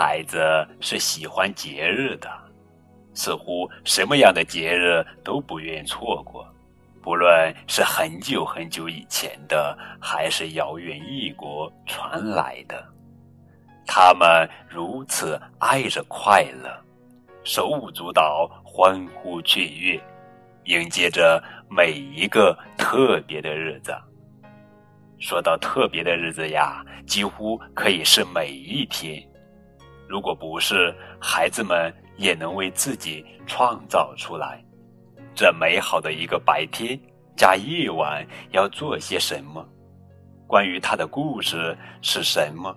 孩子是喜欢节日的，似乎什么样的节日都不愿错过，不论是很久很久以前的，还是遥远异国传来的。他们如此爱着快乐，手舞足蹈，欢呼雀跃，迎接着每一个特别的日子。说到特别的日子呀，几乎可以是每一天。如果不是，孩子们也能为自己创造出来。这美好的一个白天加夜晚要做些什么？关于他的故事是什么？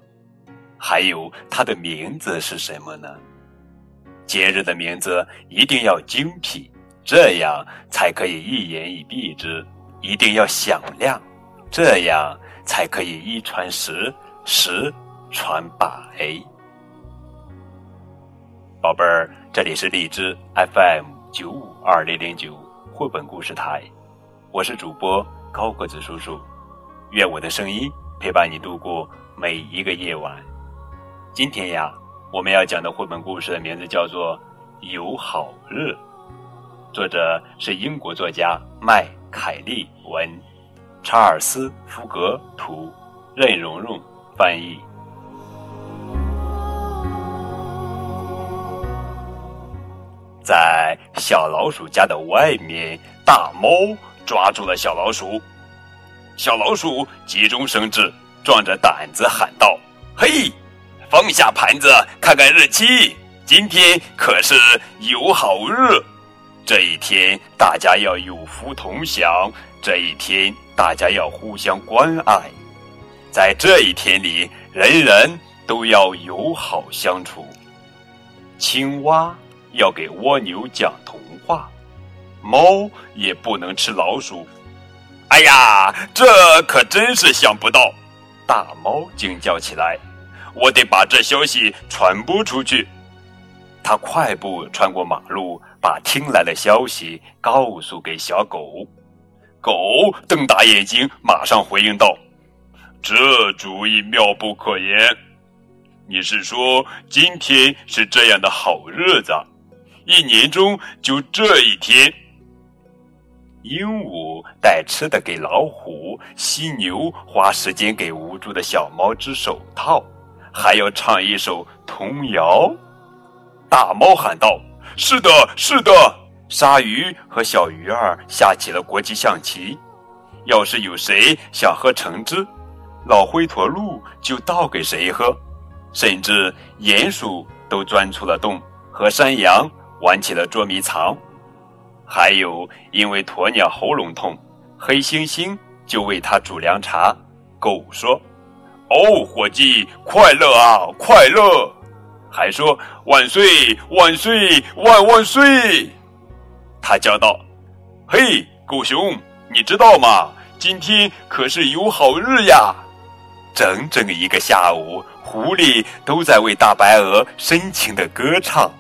还有他的名字是什么呢？节日的名字一定要精辟，这样才可以一言以蔽之；一定要响亮。这样才可以一传十，十传百。宝贝儿，这里是荔枝 FM 九五二零零九绘本故事台，我是主播高个子叔叔，愿我的声音陪伴你度过每一个夜晚。今天呀，我们要讲的绘本故事的名字叫做《有好日》，作者是英国作家麦凯利文。查尔斯·福格图，任蓉蓉翻译。在小老鼠家的外面，大猫抓住了小老鼠。小老鼠急中生智，壮着胆子喊道：“嘿，放下盘子，看看日期，今天可是友好日。这一天，大家要有福同享。这一天。”大家要互相关爱，在这一天里，人人都要友好相处。青蛙要给蜗牛讲童话，猫也不能吃老鼠。哎呀，这可真是想不到！大猫惊叫起来：“我得把这消息传播出去。”他快步穿过马路，把听来的消息告诉给小狗。狗瞪大眼睛，马上回应道：“这主意妙不可言。你是说今天是这样的好日子，一年中就这一天？”鹦鹉带吃的给老虎，犀牛花时间给无助的小猫织手套，还要唱一首童谣。大猫喊道：“是的，是的。”鲨鱼和小鱼儿下起了国际象棋。要是有谁想喝橙汁，老灰驼鹿就倒给谁喝。甚至鼹鼠都钻出了洞，和山羊玩起了捉迷藏。还有因为鸵鸟喉咙痛，黑猩猩就为它煮凉茶。狗说：“哦，伙计，快乐啊，快乐！”还说：“万岁，万岁，万万岁！”他叫道：“嘿，狗熊，你知道吗？今天可是有好日呀！”整整一个下午，狐狸都在为大白鹅深情的歌唱，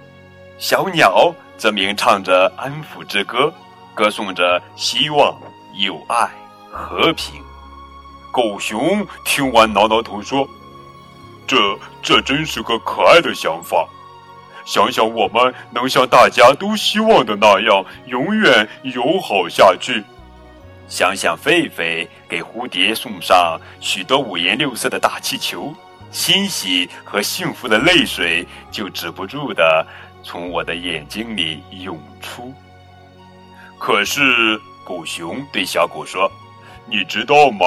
小鸟则鸣唱着安抚之歌，歌颂着希望、友爱、和平。狗熊听完挠挠头说：“这这真是个可爱的想法。”想想我们能像大家都希望的那样，永远友好下去。想想狒狒给蝴蝶送上许多五颜六色的大气球，欣喜和幸福的泪水就止不住的从我的眼睛里涌出。可是，狗熊对小狗说：“你知道吗？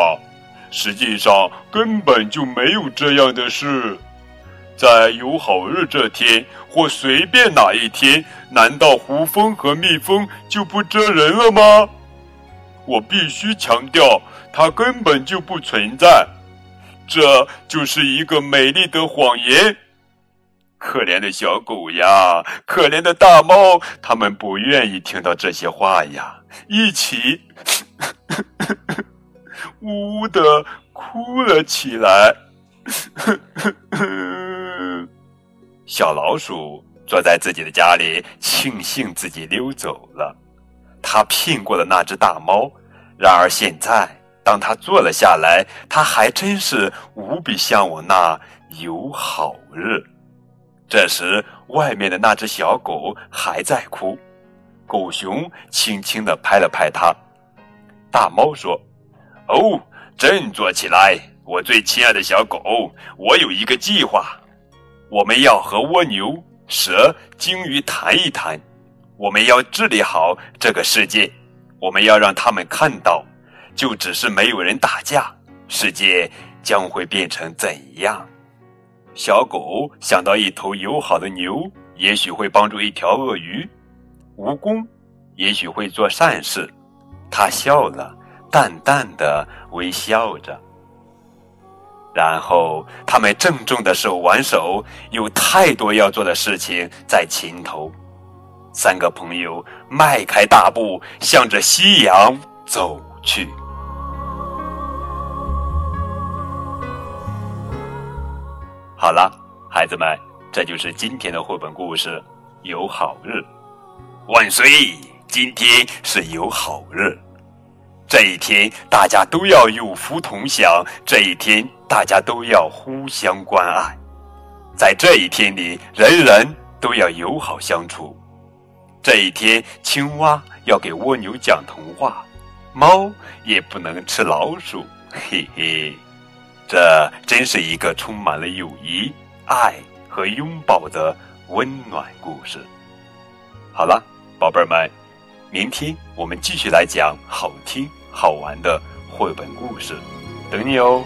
实际上根本就没有这样的事。”在有好日这天，或随便哪一天，难道胡蜂和蜜蜂就不蛰人了吗？我必须强调，它根本就不存在，这就是一个美丽的谎言。可怜的小狗呀，可怜的大猫，他们不愿意听到这些话呀，一起 呜呜的哭了起来。小老鼠坐在自己的家里，庆幸自己溜走了。他骗过了那只大猫。然而现在，当他坐了下来，他还真是无比向往那友好日。这时，外面的那只小狗还在哭。狗熊轻轻地拍了拍它。大猫说：“哦，振作起来，我最亲爱的小狗，我有一个计划。我们要和蜗牛、蛇、鲸鱼谈一谈。我们要治理好这个世界。我们要让他们看到，就只是没有人打架，世界将会变成怎样。”小狗想到一头友好的牛，也许会帮助一条鳄鱼。蜈蚣也许会做善事，他笑了，淡淡的微笑着。然后他们郑重的手挽手，有太多要做的事情在前头。三个朋友迈开大步，向着夕阳走去。好了，孩子们，这就是今天的绘本故事。有好日。万岁！今天是有好日，这一天大家都要有福同享，这一天大家都要互相关爱，在这一天里，人人都要友好相处。这一天，青蛙要给蜗牛讲童话，猫也不能吃老鼠，嘿嘿，这真是一个充满了友谊、爱和拥抱的温暖故事。好了。宝贝儿们，明天我们继续来讲好听好玩的绘本故事，等你哦。